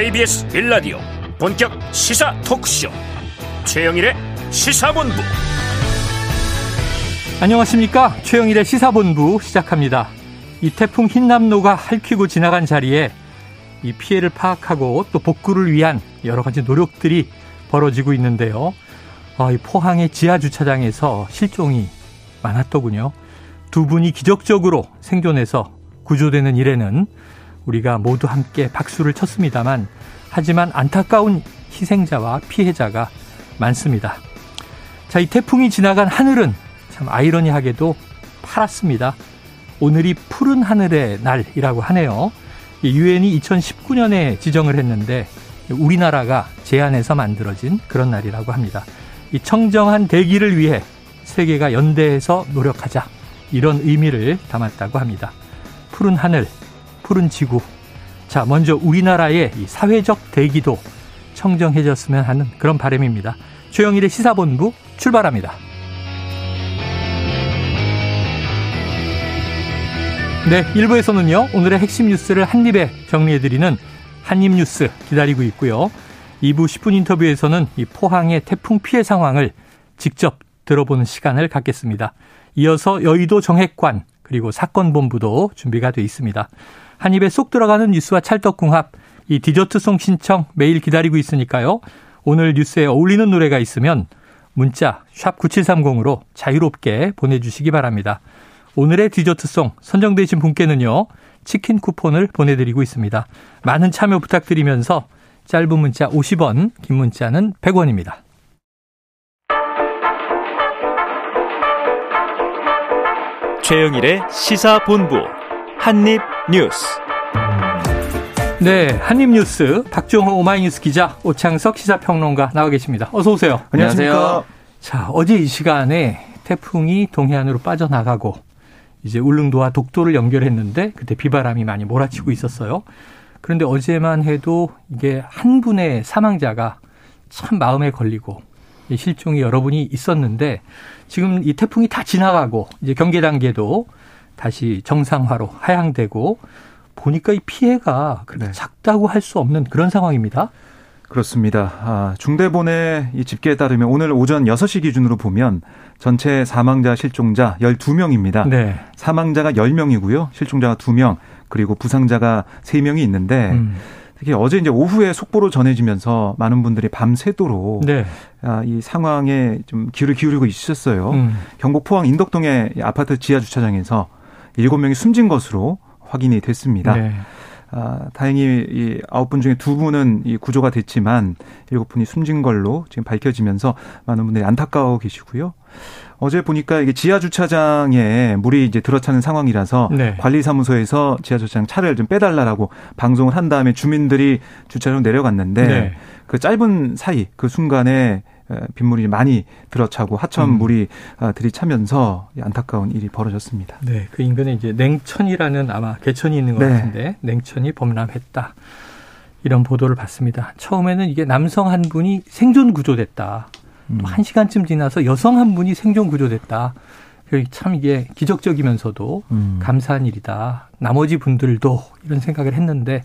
KBS 빌라디오 본격 시사 토크쇼 최영일의 시사본부 안녕하십니까 최영일의 시사본부 시작합니다. 이 태풍 흰남노가 핥히고 지나간 자리에 이 피해를 파악하고 또 복구를 위한 여러 가지 노력들이 벌어지고 있는데요. 아, 이 포항의 지하 주차장에서 실종이 많았더군요. 두 분이 기적적으로 생존해서 구조되는 일에는 우리가 모두 함께 박수를 쳤습니다만 하지만 안타까운 희생자와 피해자가 많습니다. 자, 이 태풍이 지나간 하늘은 참 아이러니하게도 파랗습니다. 오늘이 푸른 하늘의 날이라고 하네요. 유엔이 2019년에 지정을 했는데 우리나라가 제안해서 만들어진 그런 날이라고 합니다. 이 청정한 대기를 위해 세계가 연대해서 노력하자 이런 의미를 담았다고 합니다. 푸른 하늘, 푸른 지구. 자, 먼저 우리나라의 이 사회적 대기도 청정해졌으면 하는 그런 바람입니다. 최영일의 시사본부 출발합니다. 네, 1부에서는요, 오늘의 핵심 뉴스를 한입에 정리해드리는 한입뉴스 기다리고 있고요. 2부 10분 인터뷰에서는 이 포항의 태풍 피해 상황을 직접 들어보는 시간을 갖겠습니다. 이어서 여의도 정핵관 그리고 사건본부도 준비가 돼 있습니다. 한 입에 쏙 들어가는 뉴스와 찰떡궁합 이 디저트송 신청 매일 기다리고 있으니까요. 오늘 뉴스에 어울리는 노래가 있으면 문자 샵 9730으로 자유롭게 보내주시기 바랍니다. 오늘의 디저트송 선정되신 분께는요. 치킨 쿠폰을 보내드리고 있습니다. 많은 참여 부탁드리면서 짧은 문자 50원, 긴 문자는 100원입니다. 최영일의 시사본부 한입 뉴스. 네, 한입 뉴스 박종호 오마이뉴스 기자 오창석 시사평론가 나와 계십니다. 어서 오세요. 안녕하세요. 자, 어제 이 시간에 태풍이 동해안으로 빠져나가고 이제 울릉도와 독도를 연결했는데 그때 비바람이 많이 몰아치고 있었어요. 그런데 어제만 해도 이게 한 분의 사망자가 참 마음에 걸리고 실종이 여러 분이 있었는데 지금 이 태풍이 다 지나가고 이제 경계 단계도 다시 정상화로 하향되고 보니까 이 피해가 그렇게 네. 작다고 할 수 없는 그런 상황입니다. 그렇습니다. 아, 중대본의 이 집계에 따르면 오늘 오전 6시 기준으로 보면 전체 사망자, 실종자 12명입니다. 네. 사망자가 10명이고요. 실종자가 2명, 그리고 부상자가 3명이 있는데 음. 특히 어제 이제 오후에 속보로 전해지면서 많은 분들이 밤새도록 네. 아, 이 상황에 좀 귀를 기울이고 있으셨어요. 음. 경북 포항 인덕동의 아파트 지하 주차장에서 7명이 숨진 것으로 확인이 됐습니다. 네. 아, 다행히 이 아홉 분 중에 두 분은 이 구조가 됐지만 일곱 분이 숨진 걸로 지금 밝혀지면서 많은 분들이 안타까워 계시고요. 어제 보니까 이게 지하 주차장에 물이 이제 들어차는 상황이라서 네. 관리사무소에서 지하 주차장 차를 좀 빼달라라고 방송을 한 다음에 주민들이 주차장으로 내려갔는데 네. 그 짧은 사이 그 순간에 빗물이 많이 들어차고 하천 음. 물이 음. 들이차면서 안타까운 일이 벌어졌습니다. 네, 그 인근에 이제 냉천이라는 아마 개천이 있는 것 네. 같은데 냉천이 범람했다. 이런 보도를 봤습니다. 처음에는 이게 남성 한 분이 생존 구조됐다. 음. 한 시간쯤 지나서 여성 한 분이 생존 구조됐다. 참 이게 기적적이면서도 음. 감사한 일이다. 나머지 분들도 이런 생각을 했는데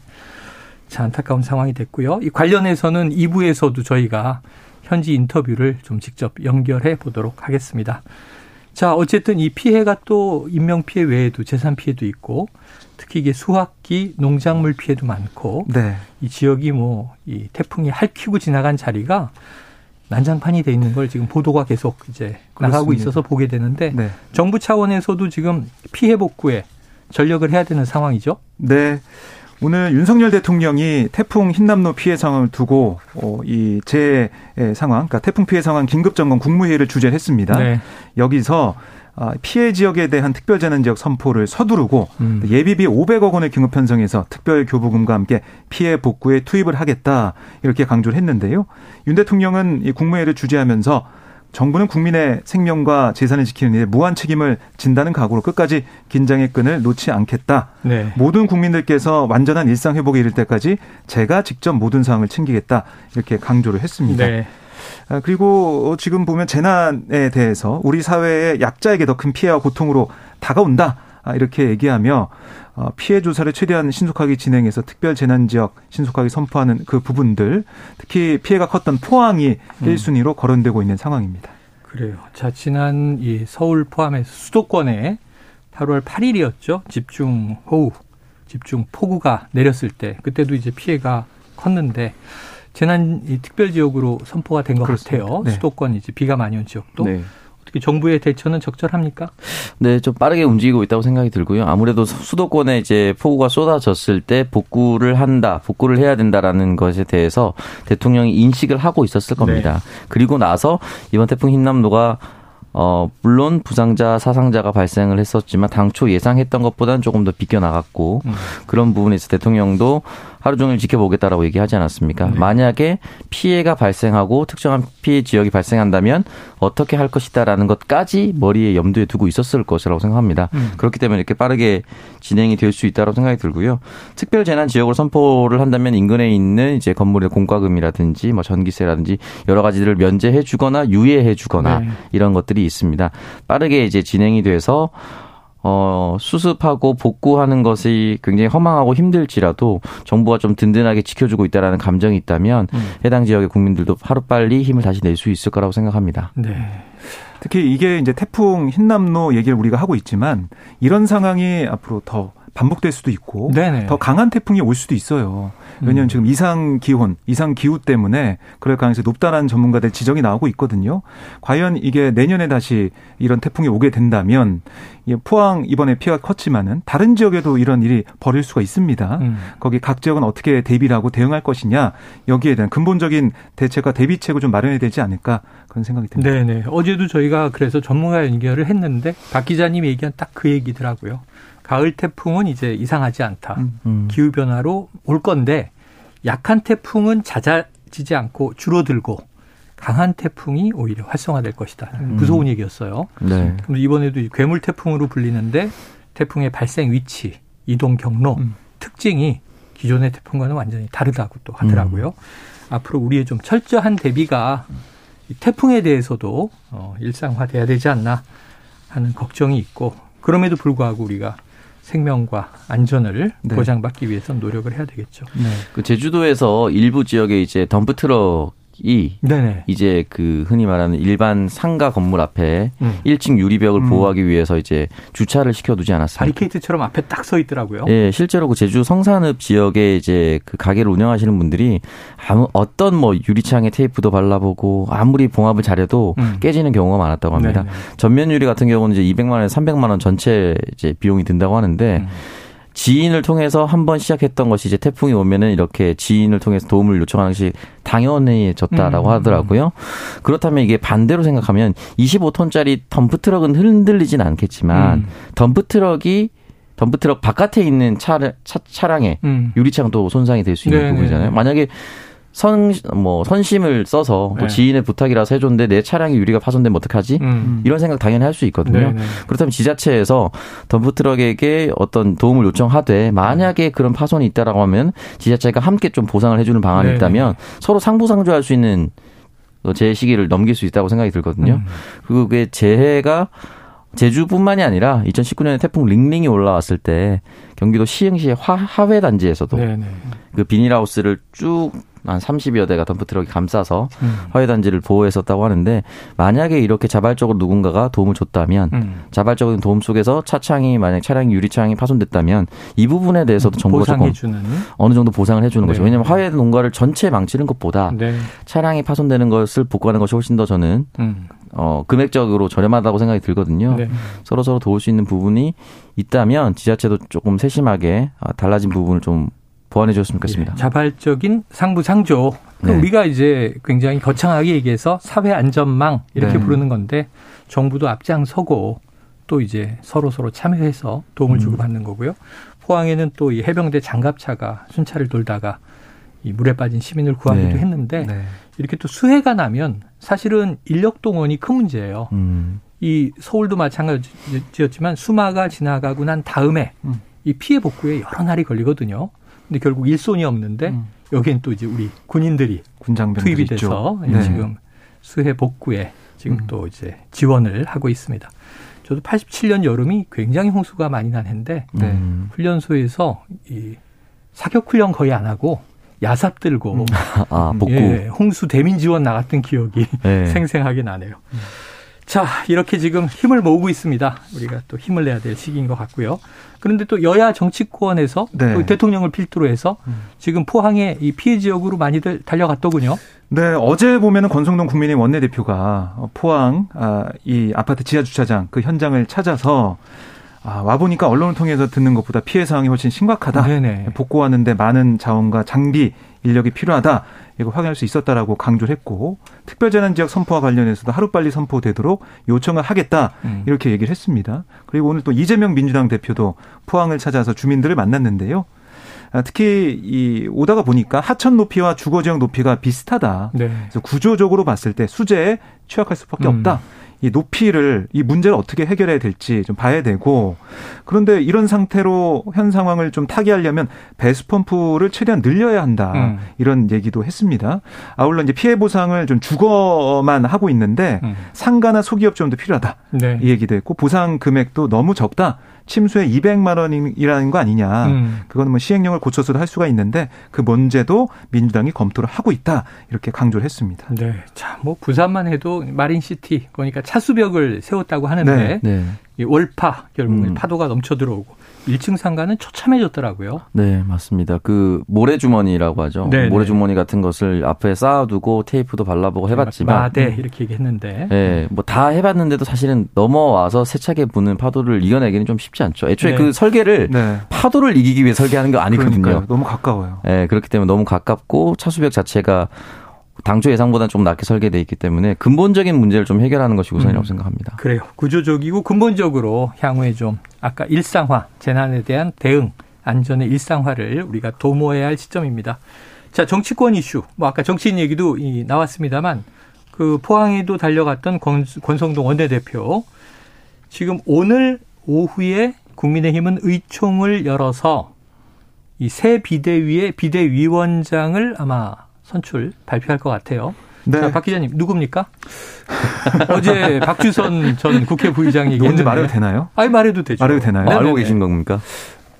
참 안타까운 상황이 됐고요. 이 관련해서는 2부에서도 저희가 현지 인터뷰를 좀 직접 연결해 보도록 하겠습니다. 자, 어쨌든 이 피해가 또 인명 피해 외에도 재산 피해도 있고 특히 이게 수확기, 농작물 피해도 많고 네. 이 지역이 뭐 이 태풍이 핥히고 지나간 자리가 난장판이 돼 있는 걸 지금 보도가 계속 이제 그렇습니다. 나가고 있어서 보게 되는데 네. 정부 차원에서도 지금 피해 복구에 전력을 해야 되는 상황이죠. 네. 오늘 윤석열 대통령이 태풍 흰남노 피해 상황을 두고 어, 이재 상황, 그러니까 태풍 피해 상황 긴급 점검 국무회의를 주재했습니다. 네. 여기서 아, 피해 지역에 대한 특별재난 지역 선포를 서두르고 음. 예비비 500억 원을 긴급 편성해서 특별 교부금과 함께 피해 복구에 투입을 하겠다 이렇게 강조를 했는데요. 윤 대통령은 이 국무회의를 주재하면서 정부는 국민의 생명과 재산을 지키는 일에 무한 책임을 진다는 각오로 끝까지 긴장의 끈을 놓지 않겠다. 네. 모든 국민들께서 완전한 일상 회복에 이를 때까지 제가 직접 모든 사항을 챙기겠다. 이렇게 강조를 했습니다. 네. 아, 그리고 지금 보면 재난에 대해서 우리 사회의 약자에게 더 큰 피해와 고통으로 다가온다. 아, 이렇게 얘기하며 어, 피해 조사를 최대한 신속하게 진행해서 특별 재난 지역 신속하게 선포하는 그 부분들 특히 피해가 컸던 포항이 음. 1순위로 거론되고 있는 상황입니다. 그래요. 자, 지난 이 서울 포함해서 수도권에 8월 8일이었죠. 집중 호우, 집중 폭우가 내렸을 때 그때도 이제 피해가 컸는데 재난 이 특별 지역으로 선포가 된 것 같아요. 네. 수도권 이제 비가 많이 온 지역도. 네. 어떻게 정부의 대처는 적절합니까? 네, 좀 빠르게 움직이고 있다고 생각이 들고요. 아무래도 수도권에 이제 폭우가 쏟아졌을 때 복구를 한다, 복구를 해야 된다라는 것에 대해서 대통령이 인식을 하고 있었을 겁니다. 네. 그리고 나서 이번 태풍 흰남노가 어, 물론 부상자, 사상자가 발생을 했었지만 당초 예상했던 것보다는 조금 더 비껴나갔고 음. 그런 부분에서 대통령도 하루 종일 지켜보겠다라고 얘기하지 않았습니까? 네. 만약에 피해가 발생하고 특정한 피해 지역이 발생한다면 어떻게 할 것이다라는 것까지 머리에 염두에 두고 있었을 것이라고 생각합니다. 음. 그렇기 때문에 이렇게 빠르게 진행이 될 수 있다고 생각이 들고요. 특별 재난 지역으로 선포를 한다면 인근에 있는 이제 건물의 공과금이라든지 뭐 전기세라든지 여러 가지들을 면제해 주거나 유예해 주거나 네. 이런 것들이 있습니다. 빠르게 이제 진행이 돼서 어, 수습하고 복구하는 것이 굉장히 허망하고 힘들지라도 정부가 좀 든든하게 지켜주고 있다라는 감정이 있다면 음. 해당 지역의 국민들도 하루빨리 힘을 다시 낼 수 있을 거라고 생각합니다. 네. 특히 이게 이제 태풍 흰남노 얘기를 우리가 하고 있지만 이런 상황이 앞으로 더 반복될 수도 있고 네네. 더 강한 태풍이 올 수도 있어요. 왜냐하면 음. 지금 이상 기온, 이상 기후 때문에 그럴 가능성이 높다라는 전문가들 지적이 나오고 있거든요. 과연 이게 내년에 다시 이런 태풍이 오게 된다면 포항 이번에 피해가 컸지만은 다른 지역에도 이런 일이 벌일 수가 있습니다. 음. 거기 각 지역은 어떻게 대비를 하고 대응할 것이냐 여기에 대한 근본적인 대책과 대비책을 좀 마련해야 되지 않을까 그런 생각이 듭니다. 네네. 어제도 저희가 그래서 전문가 연결을 했는데 박 기자님이 얘기한 딱 그 얘기더라고요. 가을 태풍은 이제 이상하지 않다. 음. 음. 기후 변화로 올 건데 약한 태풍은 잦아지지 않고 줄어들고 강한 태풍이 오히려 활성화될 것이다. 음. 무서운 얘기였어요. 네. 그럼 이번에도 괴물 태풍으로 불리는데 태풍의 발생 위치, 이동 경로, 음. 특징이 기존의 태풍과는 완전히 다르다고 또 하더라고요. 음. 앞으로 우리의 좀 철저한 대비가 태풍에 대해서도 어, 일상화돼야 되지 않나 하는 걱정이 있고 그럼에도 불구하고 우리가 생명과 안전을 네. 보장받기 위해서 노력을 해야 되겠죠. 네. 그 제주도에서 일부 지역에 이제 덤프 트럭 이 네네. 이제 그 흔히 말하는 일반 상가 건물 앞에 음. 1층 유리벽을 음. 보호하기 위해서 이제 주차를 시켜두지 않았습니까? 바리케이트처럼 앞에 딱 서 있더라고요. 예, 실제로 그 제주 성산읍 지역에 이제 그 가게를 운영하시는 분들이 아무 어떤 뭐 유리창에 테이프도 발라보고 아무리 봉합을 잘해도 음. 깨지는 경우가 많았다고 합니다. 네네. 전면 유리 같은 경우는 이제 200만 원에 300만 원 전체 이제 비용이 든다고 하는데. 음. 지인을 통해서 한 번 시작했던 것이 이제 태풍이 오면은 이렇게 지인을 통해서 도움을 요청하는 것이 당연해졌다라고 음. 하더라고요. 그렇다면 이게 반대로 생각하면 25톤짜리 덤프 트럭은 흔들리진 않겠지만 음. 덤프 트럭이 덤프 트럭 바깥에 있는 차, 차 차량의 음. 유리창도 손상이 될 수 있는 네네. 부분이잖아요. 만약에 선, 뭐, 선심을 써서 또 네. 지인의 부탁이라서 해줬는데 내 차량의 유리가 파손되면 어떡하지? 음. 이런 생각 당연히 할 수 있거든요. 네네. 네. 그렇다면 지자체에서 덤프트럭에게 어떤 도움을 요청하되 만약에 그런 파손이 있다라고 하면 지자체가 함께 좀 보상을 해주는 방안이 네네. 있다면 서로 상부상조할 수 있는 재해 시기를 넘길 수 있다고 생각이 들거든요. 음. 그게 재해가 제주뿐만이 아니라 2019년에 태풍 링링이 올라왔을 때 경기도 시흥시의 하회 단지에서도 네네. 그 비닐하우스를 쭉 한 30여 대가 덤프트럭이 감싸서 음. 화훼단지를 보호했었다고 하는데 만약에 이렇게 자발적으로 누군가가 도움을 줬다면 음. 자발적인 도움 속에서 차창이 만약 차량 유리창이 파손됐다면 이 부분에 대해서도 정부가 조금 어느 정도 보상을 해주는 네. 거죠. 왜냐하면 화훼 농가를 전체 망치는 것보다 네. 차량이 파손되는 것을 복구하는 것이 훨씬 더 저는 음. 어, 금액적으로 저렴하다고 생각이 들거든요. 네. 서로 서로 도울 수 있는 부분이 있다면 지자체도 조금 세심하게 아, 달라진 부분을 좀 보완해 줬으면 좋겠습니다. 예, 자발적인 상부상조. 네. 우리가 이제 굉장히 거창하게 얘기해서 사회 안전망 이렇게 네. 부르는 건데 정부도 앞장서고 또 이제 서로 서로 참여해서 도움을 음. 주고 받는 거고요. 포항에는 또 이 해병대 장갑차가 순찰을 돌다가 이 물에 빠진 시민을 구하기도 네. 했는데 네. 이렇게 또 수해가 나면 사실은 인력 동원이 큰 문제예요. 음. 이 서울도 마찬가지였지만 수마가 지나가고 난 다음에 음. 이 피해 복구에 여러 날이 걸리거든요. 근데 결국 일손이 없는데 음. 여기엔 또 이제 우리 군인들이 투입이 돼서 네. 지금 수해 복구에 지금 음. 또 이제 지원을 하고 있습니다. 저도 87년 여름이 굉장히 홍수가 많이 난 해인데 네. 훈련소에서 이 사격 훈련 거의 안 하고 야삽 들고 음. 아, 복구. 예, 홍수 대민 지원 나갔던 기억이 네. 생생하게 나네요. 음. 자, 이렇게 지금 힘을 모으고 있습니다. 우리가 또 힘을 내야 될 시기인 것 같고요. 그런데 또 여야 정치권에서 네. 대통령을 필두로 해서 음. 지금 포항에 이 피해 지역으로 많이들 달려갔더군요. 네, 어제 보면은 권성동 국민의 원내대표가 포항 아, 이 아파트 지하 주차장 그 현장을 찾아서 아, 와 보니까 언론을 통해서 듣는 것보다 피해 상황이 훨씬 심각하다. 네네. 복구하는데 많은 자원과 장비, 인력이 필요하다. 이거 확인할 수 있었다라고 강조를 했고 특별재난지역 선포와 관련해서도 하루빨리 선포되도록 요청을 하겠다 음. 이렇게 얘기를 했습니다. 그리고 오늘 또 이재명 민주당 대표도 포항을 찾아서 주민들을 만났는데요. 아, 특히 이 오다가 보니까 하천 높이와 주거 지역 높이가 비슷하다. 네. 그래서 구조적으로 봤을 때 수재에 취약할 수밖에 음. 없다. 이 높이를 이 문제를 어떻게 해결해야 될지 좀 봐야 되고 그런데 이런 상태로 현 상황을 좀 타개하려면 배수 펌프를 최대한 늘려야 한다 음. 이런 얘기도 했습니다. 아울러 이제 피해 보상을 좀 주거만 하고 있는데 음. 상가나 소기업 지원도 필요하다 네. 이 얘기도 했고 보상 금액도 너무 적다. 침수에 200만 원이라는 거 아니냐. 음. 그거는 뭐 시행령을 고쳐서도 할 수가 있는데 그 문제도 민주당이 검토를 하고 있다. 이렇게 강조를 했습니다. 네. 자, 뭐 부산만 해도 마린시티 그러니까 차수벽을 세웠다고 하는데 네. 네. 이 월파 결국은 음. 파도가 넘쳐 들어오고 1층 상가는 처참해졌더라고요. 네, 맞습니다. 그 모래주머니라고 하죠. 네네. 모래주머니 같은 것을 앞에 쌓아두고 테이프도 발라보고 해봤지만 마대 음. 이렇게 얘기했는데. 네, 뭐 다 해봤는데도 사실은 넘어와서 세차게 부는 파도를 이겨내기는 좀 쉽지 않죠. 애초에 네. 그 설계를 네. 파도를 이기기 위해 설계하는 게 아니거든요. 그러니까요. 너무 가까워요. 네, 그렇기 때문에 너무 가깝고 차수벽 자체가 당초 예상보다는 좀 낮게 설계돼 있기 때문에 근본적인 문제를 좀 해결하는 것이 우선이라고 음, 생각합니다. 그래요. 구조적이고 근본적으로 향후에 좀 아까 일상화 재난에 대한 대응 안전의 일상화를 우리가 도모해야 할 시점입니다. 자 정치권 이슈 뭐 아까 정치인 얘기도 나왔습니다만 그 포항에도 달려갔던 권, 권성동 원내대표 지금 오늘 오후에 국민의힘은 의총을 열어서 이 새 비대위의 비대위원장을 아마 선출 발표할 것 같아요. 네. 자, 박 기자님 누굽니까? 어제 박주선 전 국회 부의장이 누군지 말해도 되나요? 아니 말해도 되죠. 말해도 되나요? 네, 알고 계신 겁니까?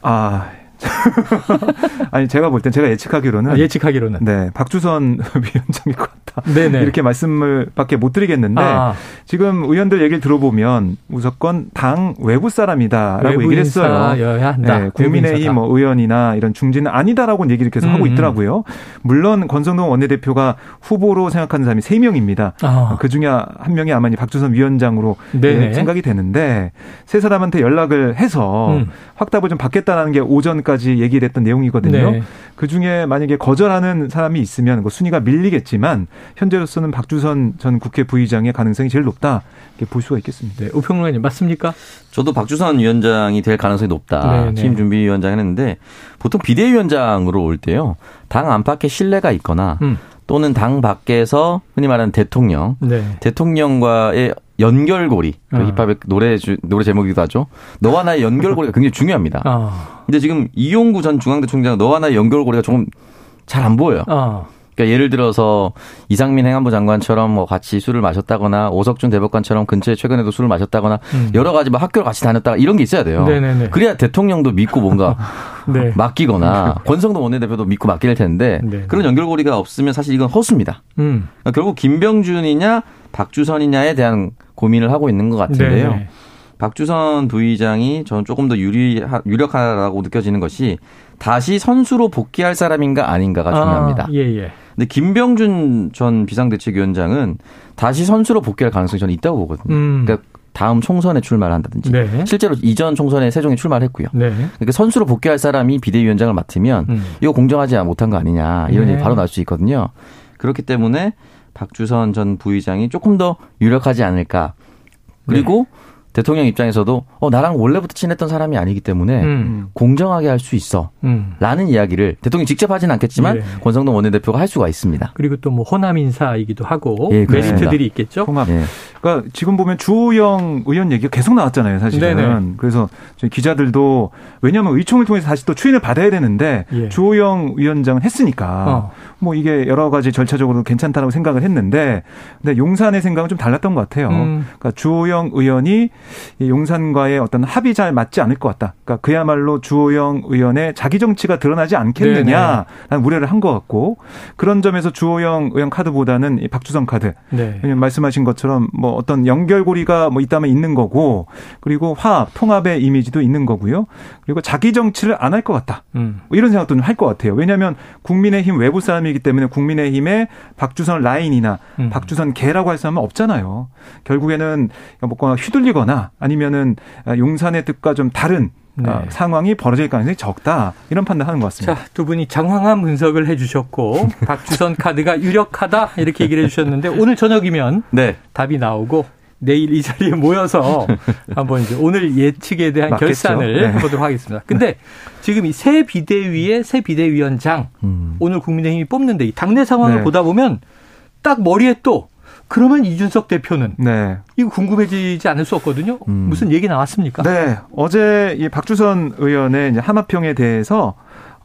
아 아니 제가 볼 땐 제가 예측하기로는 아, 예측하기로는 네 박주선 위원장일 것 같 다 네네. 이렇게 말씀을 밖에 못 드리겠는데 아. 지금 의원들 얘기를 들어보면 무조건 당 외부 사람이다라고 얘기를 했어요. 네, 국민의힘 뭐 의원이나 이런 중진은 아니다라고 얘기를 계속 음. 하고 있더라고요. 물론 권성동 원내대표가 후보로 생각하는 사람이 세 명입니다. 아. 그 중에 한 명이 아마 박주선 위원장으로 네, 생각이 되는데 세 사람한테 연락을 해서 음. 확답을 좀 받겠다는 게 오전까지 얘기를 했던 내용이거든요. 네. 그 중에 만약에 거절하는 사람이 있으면 그 순위가 밀리겠지만 현재로서는 박주선 전 국회 부의장의 가능성이 제일 높다 이렇게 볼 수가 있겠습니다. 네. 우평론가님 맞습니까? 저도 박주선 위원장이 될 가능성이 높다. 네, 팀 준비위원장 했는데 보통 비대위원장으로 올 때요 당 안팎에 신뢰가 있거나 음. 또는 당 밖에서 흔히 말하는 대통령, 네. 대통령과의 연결고리, 그 어. 힙합의 노래 노래 제목이기도 하죠. 너와 나의 연결고리가 굉장히 중요합니다. 어. 근데 지금 이용구 전 중앙대 총장 너와 나의 연결고리가 조금 잘 안 보여요. 어. 그러니까 예를 들어서 이상민 행안부 장관처럼 뭐 같이 술을 마셨다거나 오석준 대법관처럼 근처에 최근에도 술을 마셨다거나 음. 여러 가지 뭐 학교를 같이 다녔다가 이런 게 있어야 돼요. 네네네. 그래야 대통령도 믿고 뭔가 네. 맡기거나 권성동 원내대표도 믿고 맡길 텐데 네. 그런 연결고리가 없으면 사실 이건 허수입니다. 음. 그러니까 결국 김병준이냐 박주선이냐에 대한 고민을 하고 있는 것 같은데요. 네네. 박주선 부의장이 저는 조금 더 유리 유력하다고 느껴지는 것이 다시 선수로 복귀할 사람인가 아닌가가 중요합니다. 아, 예, 예. 근데 김병준 전 비상대책위원장은 다시 선수로 복귀할 가능성이 저는 있다고 보거든요. 음. 그러니까 다음 총선에 출마를 한다든지 네. 실제로 이전 총선에 세종에 출마를 했고요. 네. 그러니까 선수로 복귀할 사람이 비대위원장을 맡으면 음. 이거 공정하지 못한 거 아니냐 이런 네. 얘기 바로 날 수 있거든요. 그렇기 때문에 박주선 전 부의장이 조금 더 유력하지 않을까. 그리고 네. 대통령 입장에서도 어 나랑 원래부터 친했던 사람이 아니기 때문에 음. 공정하게 할 수 있어. 음. 라는 이야기를 대통령이 직접 하진 않겠지만 예. 권성동 원내대표가 할 수가 있습니다. 그리고 또 뭐 호남 인사이기도 하고 예, 메리트들이 있겠죠. 통합. 예. 그러니까 지금 보면 주호영 의원 얘기가 계속 나왔잖아요, 사실은. 네네. 그래서 저희 기자들도 왜냐하면 의총을 통해서 다시 또 추인을 받아야 되는데 예. 주호영 위원장은 했으니까 어. 뭐 이게 여러 가지 절차적으로 괜찮다라고 생각을 했는데 근데 용산의 생각은 좀 달랐던 것 같아요. 음. 그러니까 주호영 의원이 용산과의 어떤 합이 잘 맞지 않을 것 같다. 그러니까 그야말로 주호영 의원의 자기 정치가 드러나지 않겠느냐라는 우려를 한 것 같고 그런 점에서 주호영 의원 카드보다는 이 박주성 카드. 네. 말씀하신 것처럼 뭐 어떤 연결고리가 뭐 있다면 있는 거고 그리고 화합, 통합의 이미지도 있는 거고요. 그리고 자기 정치를 안 할 것 같다. 음. 뭐 이런 생각도 할 것 같아요. 왜냐하면 국민의힘 외부 사람이기 때문에 국민의힘의 박주선 라인이나 음. 박주선 개라고 할 사람은 없잖아요. 결국에는 뭐거나 휘둘리거나 아니면은 용산의 뜻과 좀 다른 네. 어, 상황이 벌어질 가능성이 적다 이런 판단하는 것 같습니다. 자, 두 분이 장황한 분석을 해주셨고 박주선 카드가 유력하다 이렇게 얘기를 해주셨는데 오늘 저녁이면 네. 답이 나오고 내일 이 자리에 모여서 한번 이제 오늘 예측에 대한 맞겠죠. 결산을 네. 해보도록 하겠습니다. 근데 지금 이 새 비대위의 새 비대위원장 음. 오늘 국민의힘이 뽑는데 이 당내 상황을 네. 보다 보면 딱 머리에 또 그러면 이준석 대표는 네. 이거 궁금해지지 않을 수 없거든요. 음. 무슨 얘기 나왔습니까? 네, 어제 이 박주선 의원의 이제 하마평에 대해서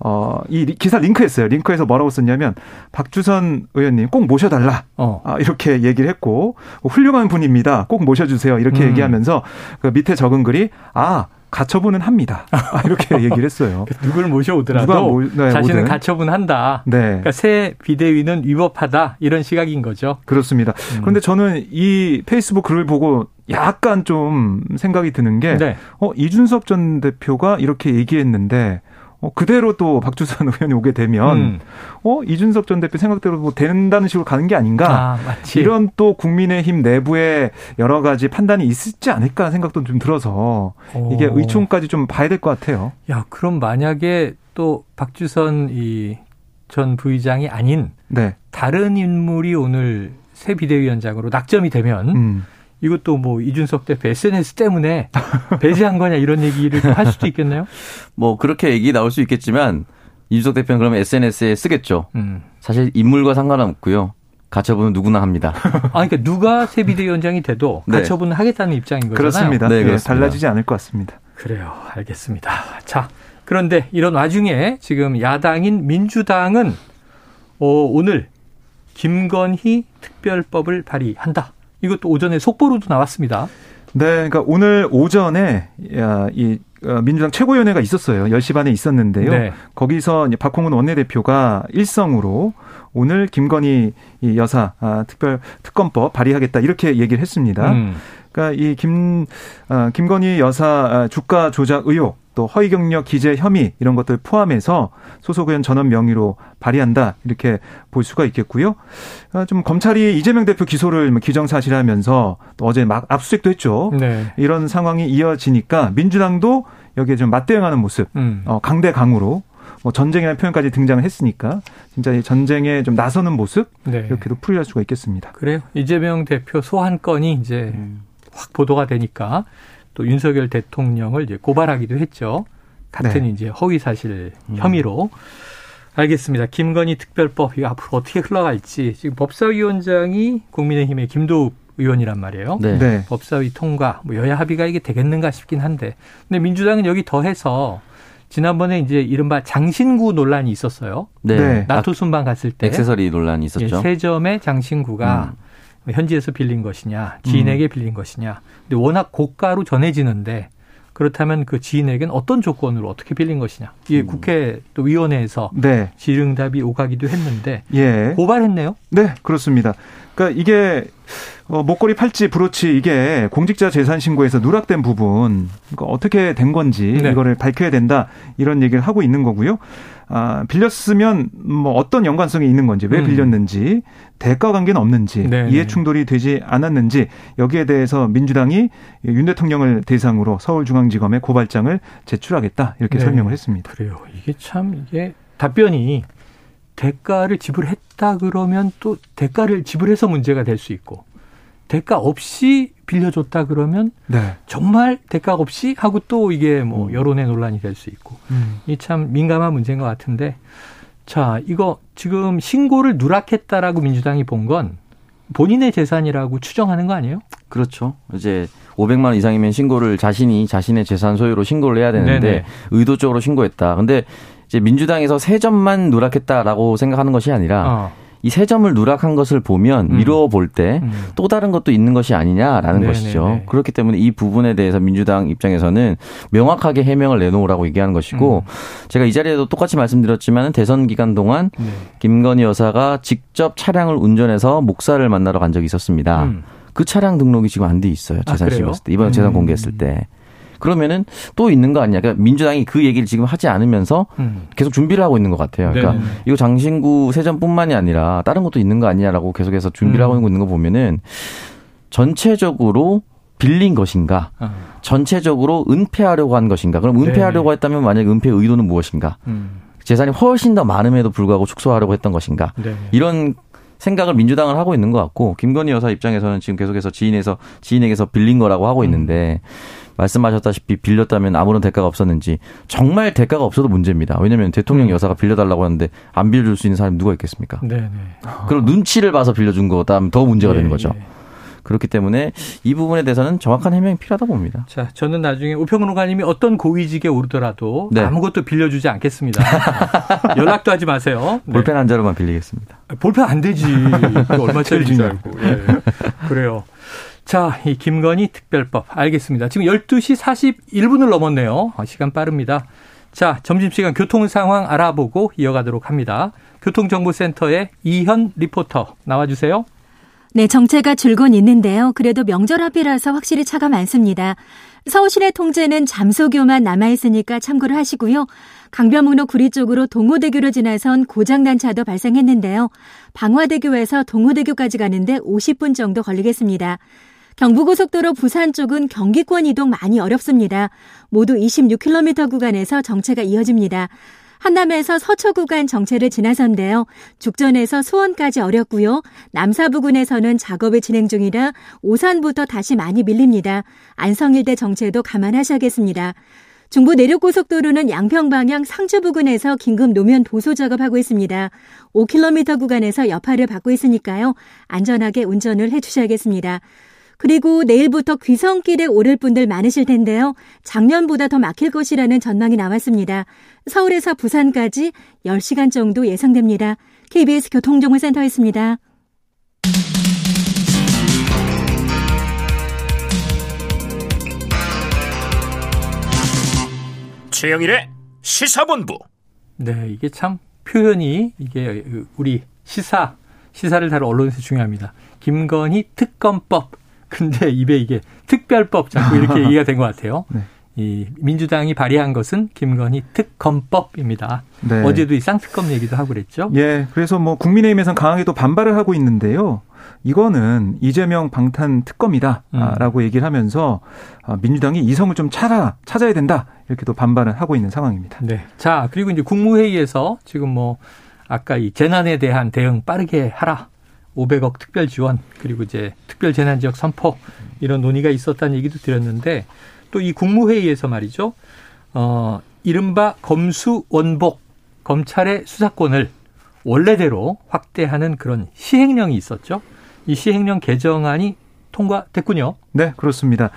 어, 이 기사 링크했어요. 링크에서 뭐라고 썼냐면 박주선 의원님 꼭 모셔달라. 어. 아, 이렇게 얘기를 했고 훌륭한 분입니다. 꼭 모셔주세요. 이렇게 음. 얘기하면서 그 밑에 적은 글이 아 가처분은 합니다. 아, 이렇게 얘기를 했어요. 누굴 모셔오더라도 모, 네, 자신은 가처분한다. 네. 그러니까 새 비대위는 위법하다 이런 시각인 거죠. 그렇습니다. 음. 그런데 저는 이 페이스북 글을 보고 약간 좀 생각이 드는 게 네. 어, 이준석 전 대표가 이렇게 얘기했는데 어, 그대로 또 박주선 의원이 오게 되면 음. 어 이준석 전 대표 생각대로 뭐 된다는 식으로 가는 게 아닌가 아, 이런 또 국민의힘 내부에 여러 가지 판단이 있을지 않을까 생각도 좀 들어서 오. 이게 의총까지 좀 봐야 될 것 같아요. 야 그럼 만약에 또 박주선 이 전 부의장이 아닌 네. 다른 인물이 오늘 새 비대위원장으로 낙점이 되면. 음. 이것도 뭐 이준석 대표 SNS 때문에 배제한 거냐 이런 얘기를 할 수도 있겠네요. 뭐 그렇게 얘기 나올 수 있겠지만 이준석 대표는 그러면 SNS에 쓰겠죠. 음. 사실 인물과 상관없고요. 가처분은 누구나 합니다. 아, 그러니까 누가 새 비대위원장이 돼도 네. 가처분을 하겠다는 입장인 거잖아요. 그렇습니다. 네, 네, 달라지지 않을 것 같습니다. 그래요. 알겠습니다. 자, 그런데 이런 와중에 지금 야당인 민주당은 어, 오늘 김건희 특별법을 발의한다. 이것도 오전에 속보로도 나왔습니다. 네, 그러니까 오늘 오전에 이 어, 민주당 최고위원회가 있었어요. 10시 반에 있었는데요. 네. 거기서 박홍근 원내대표가 일성으로 오늘 김건희 여사 아, 특별 특검법 발의하겠다 이렇게 얘기를 했습니다. 음. 그러니까 이 김, 어, 김건희 여사 아, 주가 조작 의혹 또 허위 경력 기재 혐의 이런 것들 포함해서 소속 의원 전원 명의로 발의한다 이렇게 볼 수가 있겠고요. 아, 좀 검찰이 이재명 대표 기소를 뭐 기정사실하면서 또 어제 막 압수수색도 했죠. 네. 이런 상황이 이어지니까 민주당도 여기에 좀 맞대응하는 모습, 음. 어, 강대 강으로 뭐 전쟁이라는 표현까지 등장을 했으니까 진짜 이 전쟁에 좀 나서는 모습 네. 이렇게도 풀이할 수가 있겠습니다. 그래요. 이재명 대표 소환 건이 이제 음. 확 보도가 되니까 또 윤석열 대통령을 이제 고발하기도 했죠. 같은 네. 이제 허위 사실 음. 혐의로. 알겠습니다. 김건희 특별법 이 앞으로 어떻게 흘러갈지 지금 법사위원장이 국민의힘의 김도욱 의원이란 말이에요. 네. 네. 법사위 통과, 뭐 여야 합의가 이게 되겠는가 싶긴 한데, 근데 민주당은 여기 더해서 지난번에 이제 이른바 장신구 논란이 있었어요. 네. 네. 나토 순방 갔을 때 액세서리 논란이 있었죠. 예, 세점의 장신구가 음. 현지에서 빌린 것이냐, 지인에게 음. 빌린 것이냐. 근데 워낙 고가로 전해지는데 그렇다면 그 지인에게는 어떤 조건으로 어떻게 빌린 것이냐. 이게 음. 국회 또 위원회에서 네. 질응답이 오가기도 했는데 예. 고발했네요. 네, 그렇습니다. 그러니까 이게 어, 목걸이, 팔찌, 브로치 이게 공직자 재산 신고에서 누락된 부분 그러니까 어떻게 된 건지 네. 이거를 밝혀야 된다 이런 얘기를 하고 있는 거고요. 아, 빌렸으면 뭐 어떤 연관성이 있는 건지 왜 음. 빌렸는지 대가 관계는 없는지 네 이해 충돌이 되지 않았는지 여기에 대해서 민주당이 윤 대통령을 대상으로 서울중앙지검에 고발장을 제출하겠다 이렇게 네. 설명을 했습니다. 그래요. 이게 참 이게 답변이 대가를 지불했다 그러면 또 대가를 지불해서 문제가 될 수 있고 대가 없이 빌려줬다 그러면 네. 정말 대가 없이 하고 또 이게 뭐 음. 여론의 논란이 될 수 있고 음. 이참 민감한 문제인 것 같은데 자 이거 지금 신고를 누락했다라고 민주당이 본 건 본인의 재산이라고 추정하는 거 아니에요? 그렇죠. 이제 500만 원 이상이면 신고를 자신이 자신의 재산 소유로 신고를 해야 되는데 네네. 의도적으로 신고했다. 근데 이제 민주당에서 세 점만 누락했다라고 생각하는 것이 아니라 어. 이세 점을 누락한 것을 보면 음. 미루어 볼때또 음. 다른 것도 있는 것이 아니냐라는 네네네. 것이죠. 그렇기 때문에 이 부분에 대해서 민주당 입장에서는 명확하게 해명을 내놓으라고 얘기하는 것이고 음. 제가 이 자리에도 똑같이 말씀드렸지만 대선 기간 동안 네. 김건희 여사가 직접 차량을 운전해서 목사를 만나러 간 적이 있었습니다. 음. 그 차량 등록이 지금 안 돼 있어요. 재산 아, 실었을 때 이번 재산 음. 공개했을 때. 그러면은 또 있는 거 아니냐. 그러니까 민주당이 그 얘기를 지금 하지 않으면서 음. 계속 준비를 하고 있는 것 같아요. 그러니까 네 이거 장신구 세전뿐만이 아니라 다른 것도 있는 거 아니냐라고 계속해서 준비를 음. 하고 있는 거 보면은 전체적으로 빌린 것인가? 아. 전체적으로 은폐하려고 한 것인가? 그럼 은폐하려고 네 했다면 만약 은폐 의도는 무엇인가? 음. 재산이 훨씬 더 많음에도 불구하고 축소하려고 했던 것인가? 네 이런 생각을 민주당을 하고 있는 것 같고 김건희 여사 입장에서는 지금 계속해서 지인에서 지인에게서 빌린 거라고 하고 있는데 음. 말씀하셨다시피 빌렸다면 아무런 대가가 없었는지 정말 대가가 없어도 문제입니다. 왜냐하면 대통령 음. 여사가 빌려달라고 하는데 안 빌려줄 수 있는 사람이 누가 있겠습니까? 네네. 네. 그럼 눈치를 봐서 빌려준 거다 면 더 문제가 예, 되는 거죠. 예. 그렇기 때문에 이 부분에 대해서는 정확한 해명이 필요하다 봅니다. 자, 저는 나중에 우평론가님이 어떤 고위직에 오르더라도 네. 아무것도 빌려주지 않겠습니다. 연락도 하지 마세요. 네. 볼펜 한 자루만 빌리겠습니다. 볼펜 안 되지. 얼마짜리인 줄 알고. 예. 그래요. 자, 이 김건희 특별법 알겠습니다. 지금 12시 41분을 넘었네요. 아, 시간 빠릅니다. 자, 점심시간 교통 상황 알아보고 이어가도록 합니다. 교통정보센터의 이현 리포터 나와주세요. 네, 정체가 줄곤 있는데요. 그래도 명절 앞이라서 확실히 차가 많습니다. 서울시내 통제는 잠소교만 남아있으니까 참고를 하시고요. 강변북로 구리 쪽으로 동호대교를 지나선 고장난 차도 발생했는데요. 방화대교에서 동호대교까지 가는데 50분 정도 걸리겠습니다. 경부고속도로 부산 쪽은 경기권 이동 많이 어렵습니다. 모두 26km 구간에서 정체가 이어집니다. 한남에서 서초 구간 정체를 지나선데요. 죽전에서 수원까지 어렵고요. 남사 부근에서는 작업이 진행 중이라 오산부터 다시 많이 밀립니다. 안성일대 정체도 감안하셔야겠습니다. 중부 내륙고속도로는 양평 방향 상주 부근에서 긴급 노면 보수 작업하고 있습니다. 5km 구간에서 여파를 받고 있으니까요. 안전하게 운전을 해주셔야겠습니다. 그리고 내일부터 귀성길에 오를 분들 많으실 텐데요. 작년보다 더 막힐 것이라는 전망이 나왔습니다. 서울에서 부산까지 10시간 정도 예상됩니다. KBS 교통정보센터였습니다. 최영일의 시사본부. 네, 이게 참 표현이 이게 우리 시사 시사를 다룬 언론에서 중요합니다. 김건희 특검법 근데 입에 이게 특별법 자꾸 이렇게 얘기가 된 것 같아요. 네. 이 민주당이 발의한 것은 김건희 특검법입니다. 네. 어제도 이 쌍특검 얘기도 하고 그랬죠. 예. 그래서 뭐 국민의힘에서는 강하게 또 반발을 하고 있는데요. 이거는 이재명 방탄 특검이다라고 음. 얘기를 하면서 아, 민주당이 이성을 좀 찾아 찾아야 된다 이렇게 또 반발을 하고 있는 상황입니다. 네. 자 그리고 이제 국무회의에서 지금 뭐 아까 이 재난에 대한 대응 빠르게 하라 500억 특별 지원 그리고 이제 특별 재난 지역 선포 이런 논의가 있었다는 얘기도 드렸는데 또 이 국무회의에서 말이죠. 어 이른바 검수 원복 검찰의 수사권을 원래대로 확대하는 그런 시행령이 있었죠. 이 시행령 개정안이 통과됐군요. 네, 그렇습니다.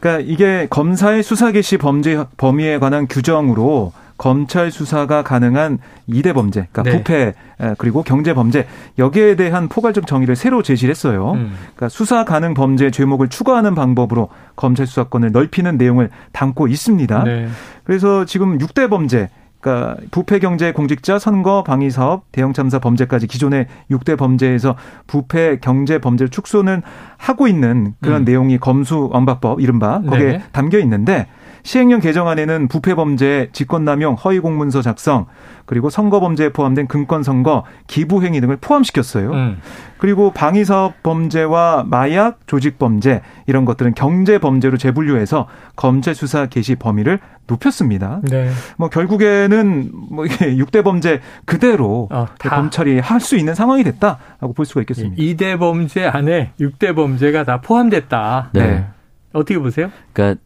그러니까 이게 검사의 수사 개시 범죄 범위에 관한 규정으로 검찰 수사가 가능한 이대 범죄, 그러니까 네. 부패 그리고 경제 범죄 여기에 대한 포괄적 정의를 새로 제시를 했어요. 음. 그러니까 수사 가능 범죄 죄목을 추가하는 방법으로 검찰 수사권을 넓히는 내용을 담고 있습니다. 네. 그래서 지금 6대 범죄 그러니까 부패 경제 공직자 선거 방위 사업 대형 참사 범죄까지 기존의 6대 범죄에서 부패 경제 범죄를 축소는 하고 있는 그런 음. 내용이 검수 완박법 이른바 거기에 네. 담겨 있는데 시행령 개정안에는 부패 범죄, 직권남용, 허위 공문서 작성, 그리고 선거 범죄에 포함된 금권 선거, 기부 행위 등을 포함시켰어요. 음. 그리고 방위 사업 범죄와 마약, 조직 범죄 이런 것들은 경제 범죄로 재분류해서 검찰 수사 개시 범위를 높였습니다. 네. 뭐 결국에는 뭐 이게 6대 범죄 그대로 어, 검찰이 할 수 있는 상황이 됐다라고 볼 수가 있겠습니다. 2대 범죄 안에 6대 범죄가 다 포함됐다. 네. 어떻게 보세요? 그러니까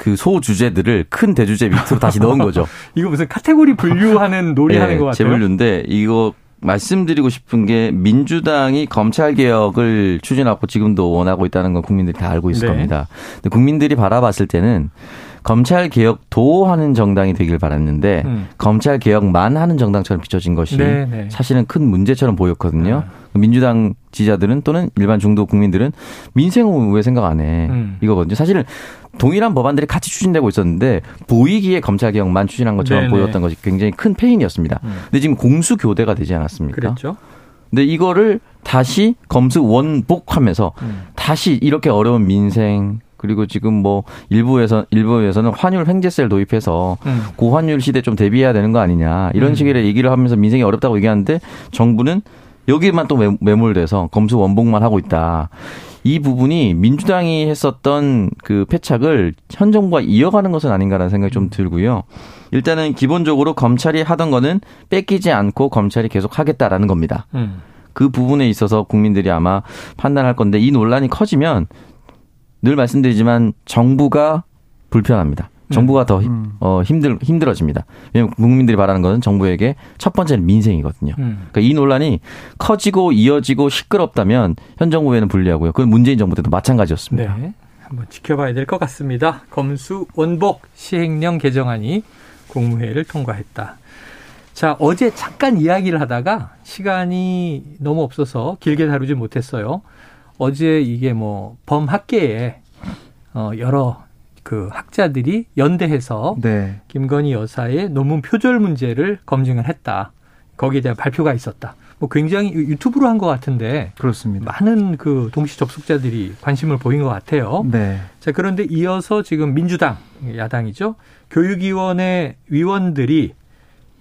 그 소 주제들을 큰 대주제 밑으로 다시 넣은 거죠. 이거 무슨 카테고리 분류하는 놀이 하는 네, 것 같아요. 재분류인데 이거 말씀드리고 싶은 게 민주당이 검찰 개혁을 추진하고 지금도 원하고 있다는 건 국민들이 다 알고 있을 네. 겁니다. 근데 국민들이 바라봤을 때는 검찰 개혁 도 하는 정당이 되길 바랐는데 음. 검찰 개혁만 하는 정당처럼 비춰진 것이 네, 네. 사실은 큰 문제처럼 보였거든요. 네. 민주당 지자들은 또는 일반 중도 국민들은 민생은 왜 생각 안 해? 음. 이거거든요. 사실은 동일한 법안들이 같이 추진되고 있었는데 보이기에 검찰 개혁만 추진한 것처럼 네네. 보였던 것이 굉장히 큰 페인이었습니다. 음. 근데 지금 공수 교대가 되지 않았습니까? 그랬죠. 근데 이거를 다시 검수 원복하면서 음. 다시 이렇게 어려운 민생 그리고 지금 뭐 일부에서 일부에서는 환율 횡재세를 도입해서 음. 고환율 시대 좀 대비해야 되는 거 아니냐 이런 음. 식의 얘기를 하면서 민생이 어렵다고 얘기하는데 정부는 여기만 또 매몰돼서 검수 원복만 하고 있다. 이 부분이 민주당이 했었던 그 패착을 현 정부가 이어가는 것은 아닌가라는 생각이 좀 들고요. 일단은 기본적으로 검찰이 하던 거는 뺏기지 않고 검찰이 계속 하겠다라는 겁니다. 음. 그 부분에 있어서 국민들이 아마 판단할 건데 이 논란이 커지면 늘 말씀드리지만 정부가 불편합니다. 정부가 더 음. 어, 힘들 힘들어집니다. 왜냐하면 국민들이 바라는 것은 정부에게 첫 번째는 민생이거든요. 음. 그러니까 이 논란이 커지고 이어지고 시끄럽다면 현 정부에는 불리하고요. 그건 문재인 정부 때도 마찬가지였습니다. 네. 한번 지켜봐야 될 것 같습니다. 검수 원복 시행령 개정안이 국무회의를 통과했다. 자, 어제 잠깐 이야기를 하다가 시간이 너무 없어서 길게 다루지 못했어요. 어제 이게 뭐 범학계에 어 여러 그 학자들이 연대해서 네. 김건희 여사의 논문 표절 문제를 검증을 했다. 거기에 대한 발표가 있었다. 뭐 굉장히 유튜브로 한 것 같은데 그렇습니다. 많은 그 동시 접속자들이 관심을 보인 것 같아요. 네. 자 그런데 이어서 지금 민주당 야당이죠 교육위원회 위원들이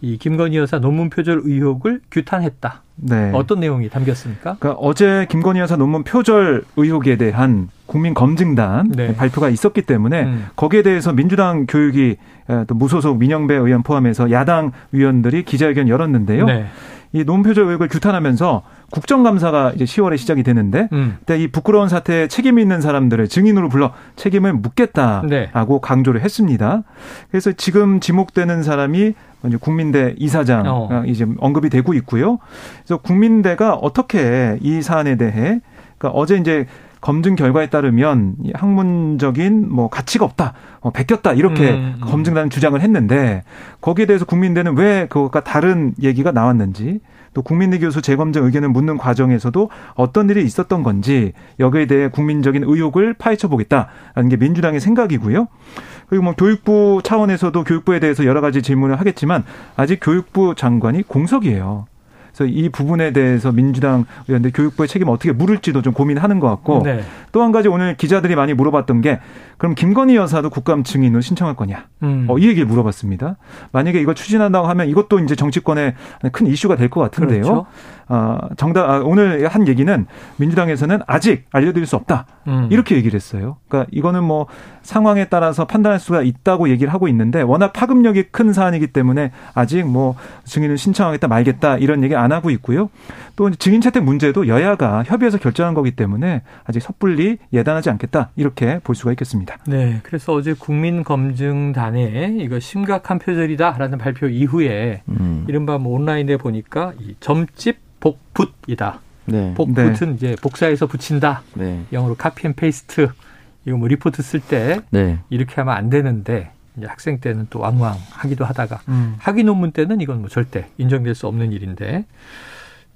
이 김건희 여사 논문 표절 의혹을 규탄했다. 네. 어떤 내용이 담겼습니까? 그러니까 어제 김건희 여사 논문 표절 의혹에 대한 국민 검증단 네. 발표가 있었기 때문에 음. 거기에 대해서 민주당 교육이 또 무소속 민영배 의원 포함해서 야당 위원들이 기자회견 열었는데요. 네. 이 논문 표절 의혹을 규탄하면서 국정감사가 이제 10월에 시작이 되는데 음. 그때 이 부끄러운 사태에 책임 있는 사람들을 증인으로 불러 책임을 묻겠다라고 네. 강조를 했습니다. 그래서 지금 지목되는 사람이 먼저 국민대 이사장 어. 이제 언급이 되고 있고요. 그래서 국민대가 어떻게 이 사안에 대해 그러니까 어제 이제 검증 결과에 따르면 학문적인 뭐 가치가 없다, 어, 베꼈다 이렇게 음, 음. 검증단은 주장을 했는데 거기에 대해서 국민대는 왜 그것과 다른 얘기가 나왔는지 또 국민대 교수 재검증 의견을 묻는 과정에서도 어떤 일이 있었던 건지 여기에 대해 국민적인 의혹을 파헤쳐 보겠다라는 게 민주당의 생각이고요. 그리고 뭐 교육부 차원에서도 교육부에 대해서 여러 가지 질문을 하겠지만 아직 교육부 장관이 공석이에요. 그래서 이 부분에 대해서 민주당 의원들 교육부의 책임 어떻게 물을지도 좀 고민하는 것 같고 네. 또한 가지 오늘 기자들이 많이 물어봤던 게 그럼 김건희 여사도 국감 증인으로 신청할 거냐? 음. 어, 이 얘기를 물어봤습니다. 만약에 이걸 추진한다고 하면 이것도 이제 정치권의 큰 이슈가 될 것 같은데요. 그렇죠. 어, 정답 아, 오늘 한 얘기는 민주당에서는 아직 알려드릴 수 없다 음. 이렇게 얘기를 했어요. 그러니까 이거는 뭐 상황에 따라서 판단할 수가 있다고 얘기를 하고 있는데 워낙 파급력이 큰 사안이기 때문에 아직 뭐 증인을 신청하겠다 말겠다 이런 얘기 안 하고 있고요. 또 증인 채택 문제도 여야가 협의해서 결정한 거기 때문에 아직 섣불리 예단하지 않겠다 이렇게 볼 수가 있겠습니다. 네, 그래서 어제 국민검증단에 이거 심각한 표절이다라는 발표 이후에 음. 이른바 뭐 온라인에 보니까 이 점집 복붙이다. 네. 복붙은 네. 이제 복사해서 붙인다. 네. 영어로 copy and paste. 이거 뭐 리포트 쓸때 네. 이렇게 하면 안 되는데 이제 학생 때는 또 왕왕 하기도 하다가 음. 학위 논문 때는 이건 뭐 절대 인정될 수 없는 일인데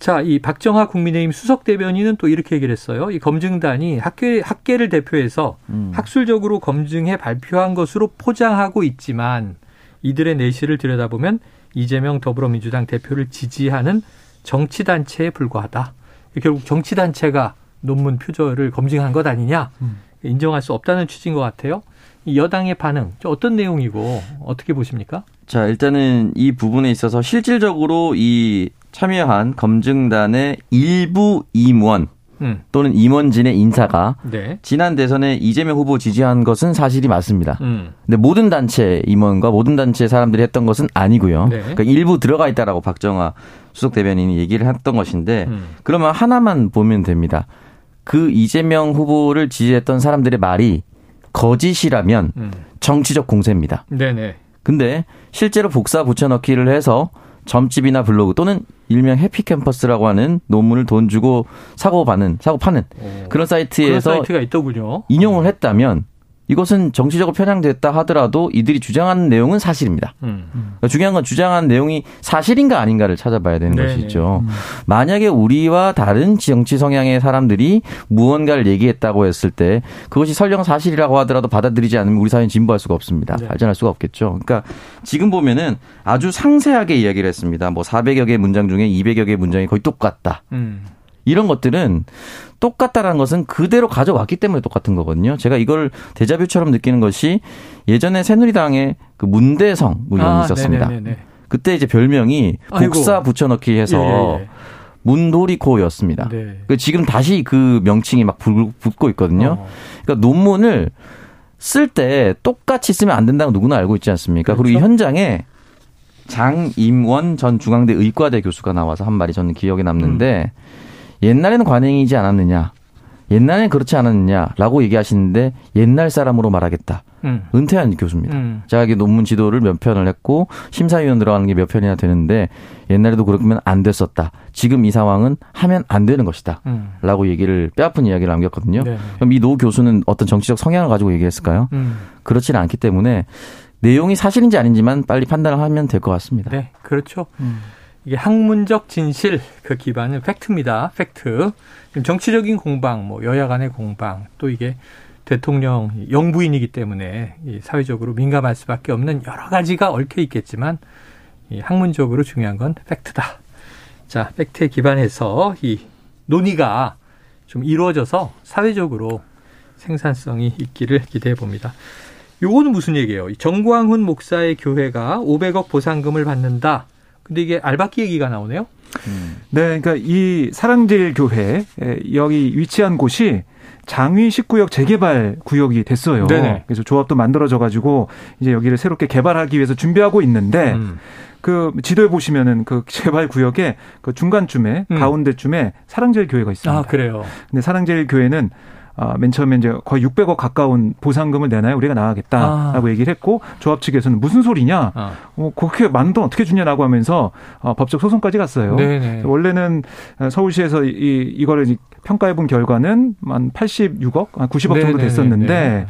자, 이 박정하 국민의힘 수석 대변인은 또 이렇게 얘기를 했어요. 이 검증단이 학계, 학계를 대표해서 음. 학술적으로 검증해 발표한 것으로 포장하고 있지만 이들의 내실을 들여다보면 이재명 더불어민주당 대표를 지지하는 정치 단체에 불과하다. 결국 정치 단체가 논문 표절을 검증한 것 아니냐. 음. 인정할 수 없다는 취지인 것 같아요. 이 여당의 반응, 어떤 내용이고 어떻게 보십니까? 자, 일단은 이 부분에 있어서 실질적으로 이 참여한 검증단의 일부 임원 음. 또는 임원진의 인사가 네. 지난 대선에 이재명 후보 지지한 것은 사실이 맞습니다. 음. 근데 모든 단체 임원과 모든 단체 사람들이 했던 것은 아니고요. 네. 그러니까 일부 들어가 있다라고 박정화 수석 대변인이 얘기를 했던 것인데 음. 그러면 하나만 보면 됩니다. 그 이재명 후보를 지지했던 사람들의 말이 거짓이라면 음. 정치적 공세입니다. 네네. 근데 실제로 복사 붙여넣기를 해서 점집이나 블로그 또는 일명 해피캠퍼스라고 하는 논문을 돈 주고 사고 받는 사고 파는 오. 그런 사이트에서 그런 사이트가 있더군요. 인용을 했다면 이것은 정치적으로 편향됐다 하더라도 이들이 주장하는 내용은 사실입니다. 음. 그러니까 중요한 건 주장하는 내용이 사실인가 아닌가를 찾아봐야 되는 네네. 것이죠. 음. 만약에 우리와 다른 정치 성향의 사람들이 무언가를 얘기했다고 했을 때 그것이 설령 사실이라고 하더라도 받아들이지 않으면 우리 사회는 진보할 수가 없습니다. 네. 발전할 수가 없겠죠. 그러니까 지금 보면은 아주 상세하게 이야기를 했습니다. 뭐 400여 개의 문장 중에 200여 개의 문장이 거의 똑같다. 음. 이런 것들은 똑같다라는 것은 그대로 가져왔기 때문에 똑같은 거거든요. 제가 이걸 대자뷰처럼 느끼는 것이 예전에 새누리당의 그 문대성 의원이 아, 있었습니다. 네네네네. 그때 이제 별명이 국사 붙여넣기 해서 예, 예, 예. 문도리코였습니다. 네. 그 지금 다시 그 명칭이 막 붙고 있거든요. 어. 그러니까 논문을 쓸 때 똑같이 쓰면 안 된다고 누구나 알고 있지 않습니까? 그렇죠? 그리고 이 현장에 장임원 전 중앙대 의과대 교수가 나와서 한 말이 저는 기억에 남는데 음. 옛날에는 관행이지 않았느냐. 옛날엔 그렇지 않았느냐라고 얘기하시는데 옛날 사람으로 말하겠다. 음. 은퇴한 교수입니다. 음. 자기 논문 지도를 몇 편을 했고 심사위원 들어가는 게 몇 편이나 되는데 옛날에도 그렇면 안 됐었다. 지금 이 상황은 하면 안 되는 것이다. 음. 라고 얘기를 뼈아픈 이야기를 남겼거든요. 네 그럼 이 노 교수는 어떤 정치적 성향을 가지고 얘기했을까요? 음. 그렇지는 않기 때문에 내용이 사실인지 아닌지만 빨리 판단을 하면 될 것 같습니다. 네, 그렇죠. 음. 이게 학문적 진실 그 기반은 팩트입니다. 팩트. 정치적인 공방, 뭐 여야 간의 공방, 또 이게 대통령 영부인이기 때문에 사회적으로 민감할 수밖에 없는 여러 가지가 얽혀 있겠지만 이 학문적으로 중요한 건 팩트다. 자, 팩트에 기반해서 이 논의가 좀 이루어져서 사회적으로 생산성이 있기를 기대해 봅니다. 요거는 무슨 얘기예요? 정광훈 목사의 교회가 500억 보상금을 받는다. 근데 이게 알바끼 얘기가 나오네요. 음. 네, 그러니까 이 사랑제일 교회 여기 위치한 곳이 장위 19역 재개발 구역이 됐어요. 네네. 그래서 조합도 만들어져 가지고 이제 여기를 새롭게 개발하기 위해서 준비하고 있는데 음. 그 지도에 보시면은 그 개발 구역에 그 중간쯤에 음. 가운데쯤에 사랑제일 교회가 있습니다. 아, 그래요. 근데 사랑제일 교회는 아, 맨 처음에 이제 거의 600억 가까운 보상금을 내나요? 우리가 나가겠다라고 아. 얘기를 했고 조합 측에서는 무슨 소리냐? 아. 어, 그렇게 많은 돈 어떻게 주냐라고 하면서 어, 법적 소송까지 갔어요. 네네. 원래는 서울시에서 이 이거를 평가해 본 결과는 한 86억, 90억 정도 됐었는데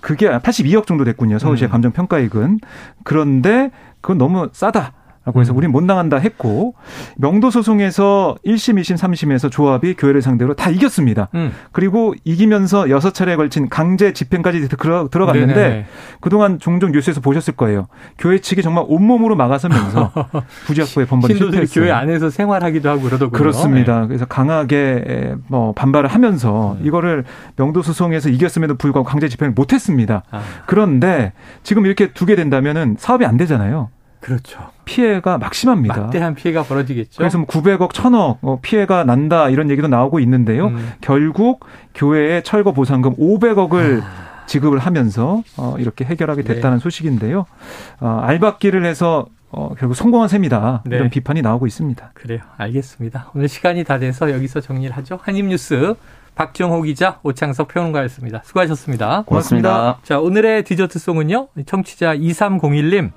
그게 82억 정도 됐군요. 서울시의 음. 감정 평가액은. 그런데 그건 너무 싸다. 라고 해서 음. 우린 못 나간다 했고 명도 소송에서 1심, 2심, 3심에서 조합이 교회를 상대로 다 이겼습니다. 음. 그리고 이기면서 여섯 차례에 걸친 강제 집행까지 들어, 들어갔는데 네네. 그동안 종종 뉴스에서 보셨을 거예요. 교회 측이 정말 온몸으로 막아서면서 부지학부의 번번이 실패했어요. 교회 안에서 생활하기도 하고 그러더군요. 그렇습니다. 네. 그래서 강하게 뭐 반발을 하면서 음. 이거를 명도 소송에서 이겼음에도 불구하고 강제 집행을 못 했습니다. 아. 그런데 지금 이렇게 두게 된다면은 사업이 안 되잖아요. 그렇죠. 피해가 막심합니다. 막대한 피해가 벌어지겠죠. 그래서 뭐 900억, 1000억 어, 피해가 난다 이런 얘기도 나오고 있는데요. 음. 결국 교회에 철거 보상금 500억을 아. 지급을 하면서 어, 이렇게 해결하게 네. 됐다는 네. 소식인데요. 어, 알박기를 해서 어, 결국 성공한 셈이다. 네. 이런 비판이 나오고 있습니다. 그래요. 알겠습니다. 오늘 시간이 다 돼서 여기서 정리를 하죠. 한입뉴스 박정호 기자, 오창석 평론가였습니다. 수고하셨습니다. 고맙습니다. 고맙습니다. 자, 오늘의 디저트송은요. 청취자 2301님.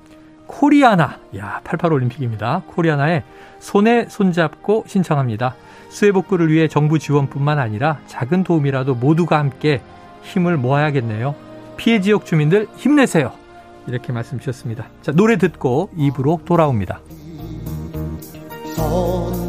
코리아나, 야, 88올림픽입니다. 코리아나의 손에 손잡고 신청합니다. 수해 복구를 위해 정부 지원뿐만 아니라 작은 도움이라도 모두가 함께 힘을 모아야겠네요. 피해 지역 주민들 힘내세요. 이렇게 말씀 주셨습니다. 자, 노래 듣고 입으로 돌아옵니다. 손